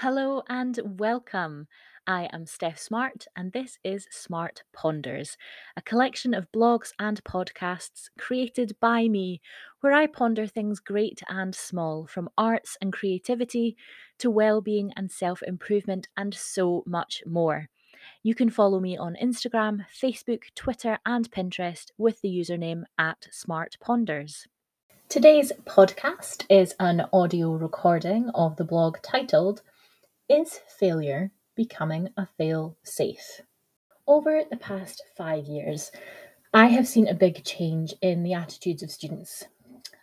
Hello and welcome. I am Steph Smart, and this is Smart Ponders, a collection of blogs and podcasts created by me, where I ponder things great and small, from arts and creativity to well-being and self-improvement, and so much more. You can follow me on Instagram, Facebook, Twitter, and Pinterest with the username at Smart Ponders. Today's podcast is an audio recording of the blog titled is failure becoming a fail safe? Over the past five years, I have seen a big change in the attitudes of students,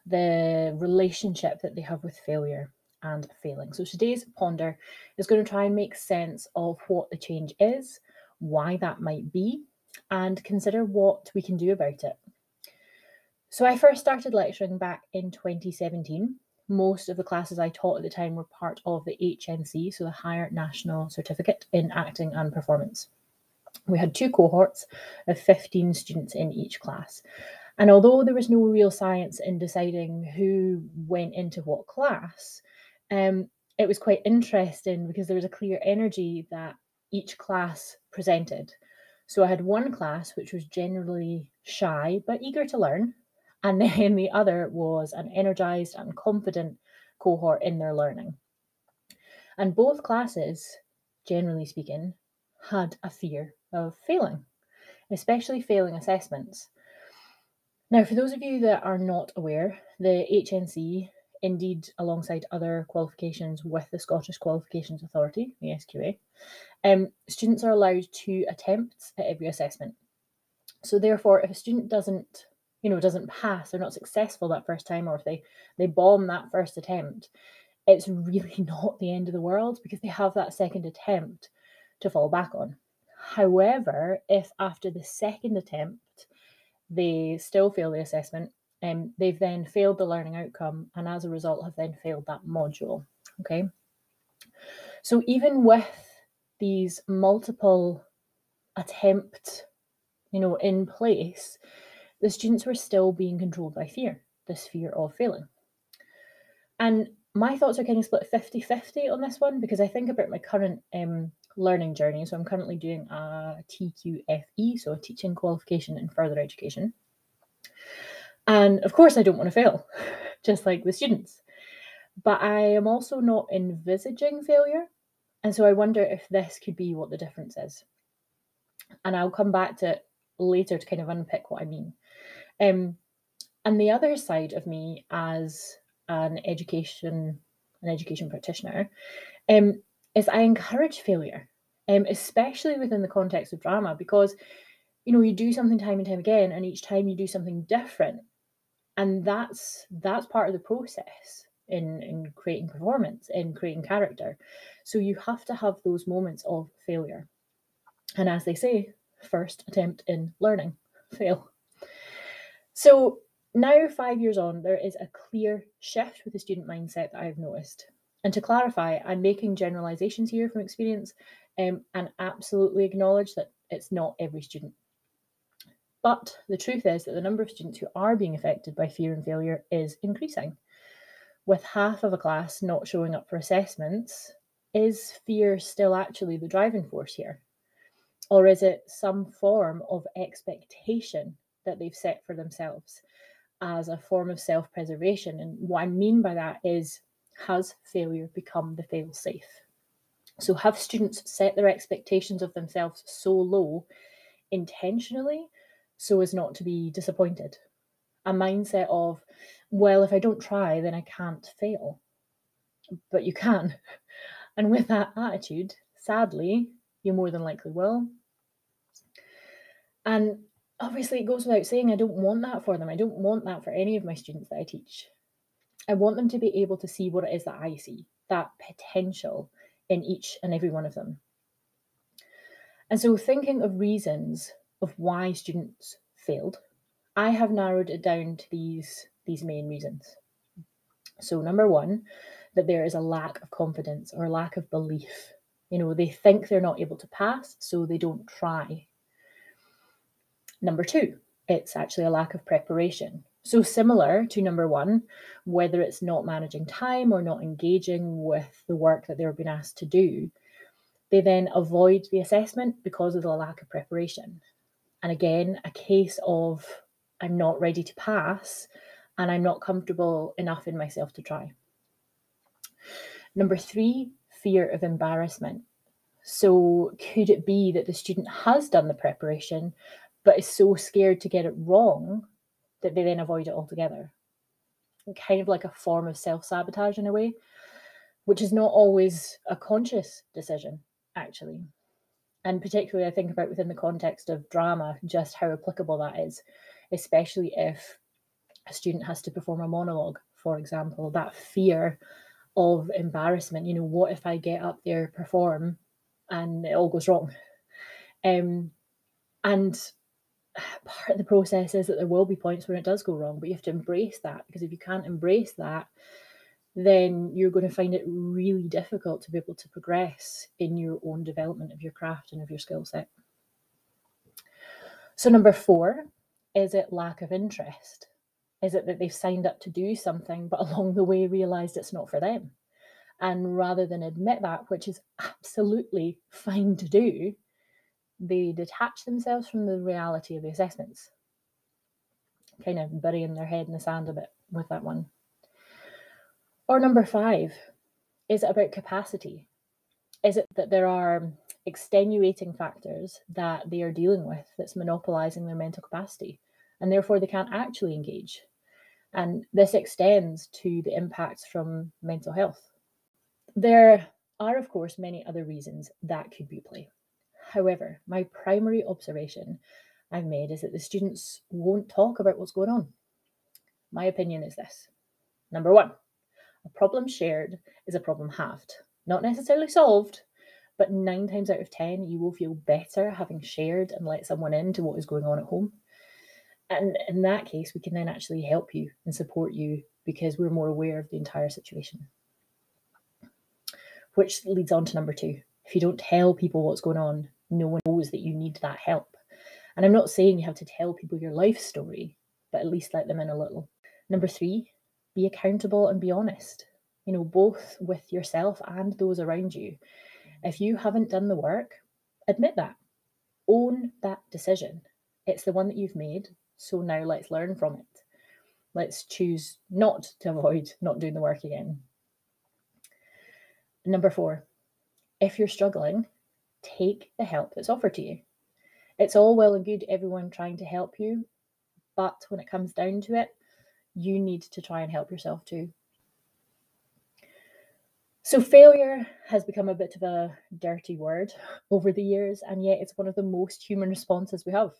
the relationship that they have with failure and failing. So today's ponder is going to try and make sense of what the change is, why that might be, and consider what we can do about it. So I first started lecturing back in 2017 most of the classes I taught at the time were part of the HNC, so the Higher National Certificate in Acting and Performance. We had two cohorts of 15 students in each class. And although there was no real science in deciding who went into what class, um, it was quite interesting because there was a clear energy that each class presented. So I had one class which was generally shy but eager to learn, and then the other was an energized and confident cohort in their learning. And both classes, generally speaking, had a fear of failing, especially failing assessments. Now, for those of you that are not aware, the HNC, indeed, alongside other qualifications with the Scottish Qualifications Authority, the SQA, um, students are allowed two attempts at every assessment. So, therefore, if a student doesn't you know doesn't pass they're not successful that first time or if they they bomb that first attempt it's really not the end of the world because they have that second attempt to fall back on. However if after the second attempt they still fail the assessment um, they've then failed the learning outcome and as a result have then failed that module okay? So even with these multiple attempts you know in place the students were still being controlled by fear, this fear of failing. And my thoughts are kind of split 50 50 on this one because I think about my current um, learning journey. So I'm currently doing a TQFE, so a teaching qualification in further education. And of course, I don't want to fail, just like the students. But I am also not envisaging failure. And so I wonder if this could be what the difference is. And I'll come back to it later to kind of unpick what I mean. Um, and the other side of me as an education an education practitioner um, is I encourage failure, um, especially within the context of drama, because you know you do something time and time again, and each time you do something different, and that's that's part of the process in in creating performance, in creating character. So you have to have those moments of failure, and as they say, first attempt in learning, fail. So now, five years on, there is a clear shift with the student mindset that I've noticed. And to clarify, I'm making generalizations here from experience um, and absolutely acknowledge that it's not every student. But the truth is that the number of students who are being affected by fear and failure is increasing. With half of a class not showing up for assessments, is fear still actually the driving force here? Or is it some form of expectation that they've set for themselves as a form of self preservation. And what I mean by that is, has failure become the fail safe? So, have students set their expectations of themselves so low intentionally so as not to be disappointed? A mindset of, well, if I don't try, then I can't fail. But you can. And with that attitude, sadly, you more than likely will. And obviously it goes without saying I don't want that for them. I don't want that for any of my students that I teach. I want them to be able to see what it is that I see, that potential in each and every one of them. And so, thinking of reasons of why students failed, I have narrowed it down to these, these main reasons. So, number one, that there is a lack of confidence or lack of belief. You know, they think they're not able to pass, so they don't try. Number two, it's actually a lack of preparation. So, similar to number one, whether it's not managing time or not engaging with the work that they're being asked to do, they then avoid the assessment because of the lack of preparation. And again, a case of I'm not ready to pass and I'm not comfortable enough in myself to try. Number three, fear of embarrassment. So, could it be that the student has done the preparation but is so scared to get it wrong that they then avoid it altogether. Kind of like a form of self sabotage in a way, which is not always a conscious decision, actually. And particularly, I think about within the context of drama, just how applicable that is, especially if a student has to perform a monologue, for example, that fear of embarrassment. You know, what if I get up there, perform, and it all goes wrong? Um, and part of the process is that there will be points when it does go wrong, but you have to embrace that because if you can't embrace that, then you're going to find it really difficult to be able to progress in your own development of your craft and of your skill set. So, number four, is it lack of interest? Is it that they've signed up to do something, but along the way realized it's not for them? And rather than admit that, which is absolutely fine to do, they detach themselves from the reality of the assessments, kind of burying their head in the sand a bit with that one. Or number five, is it about capacity? Is it that there are extenuating factors that they are dealing with that's monopolizing their mental capacity and therefore they can't actually engage? And this extends to the impacts from mental health. There are, of course, many other reasons that could be play. However, my primary observation I've made is that the students won't talk about what's going on. My opinion is this number one, a problem shared is a problem halved, not necessarily solved, but nine times out of 10, you will feel better having shared and let someone into what is going on at home. And in that case, we can then actually help you and support you because we're more aware of the entire situation. Which leads on to number two. If you don't tell people what's going on, no one knows that you need that help. And I'm not saying you have to tell people your life story, but at least let them in a little. Number three, be accountable and be honest, you know, both with yourself and those around you. If you haven't done the work, admit that, own that decision. It's the one that you've made. So now let's learn from it. Let's choose not to avoid not doing the work again. Number four, if you're struggling, take the help that's offered to you. It's all well and good everyone trying to help you, but when it comes down to it, you need to try and help yourself too. So, failure has become a bit of a dirty word over the years, and yet it's one of the most human responses we have.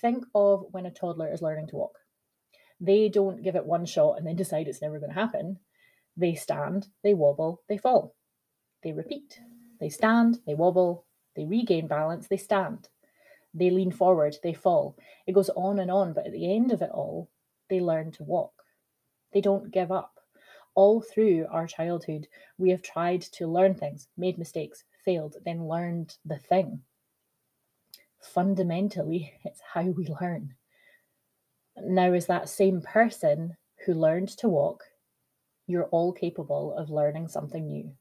Think of when a toddler is learning to walk. They don't give it one shot and then decide it's never going to happen. They stand, they wobble, they fall. They repeat. They stand, they wobble, they regain balance, they stand. They lean forward, they fall. It goes on and on, but at the end of it all, they learn to walk. They don't give up. All through our childhood, we have tried to learn things, made mistakes, failed, then learned the thing. Fundamentally, it's how we learn. Now, as that same person who learned to walk, you're all capable of learning something new.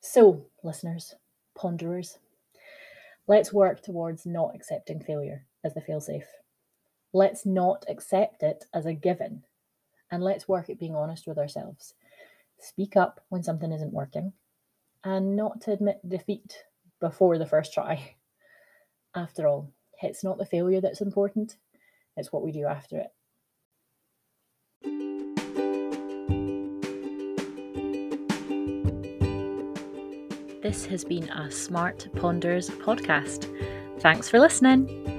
So, listeners, ponderers, let's work towards not accepting failure as the failsafe. Let's not accept it as a given, and let's work at being honest with ourselves. Speak up when something isn't working, and not to admit defeat before the first try. After all, it's not the failure that's important, it's what we do after it. This has been a Smart Ponders podcast. Thanks for listening.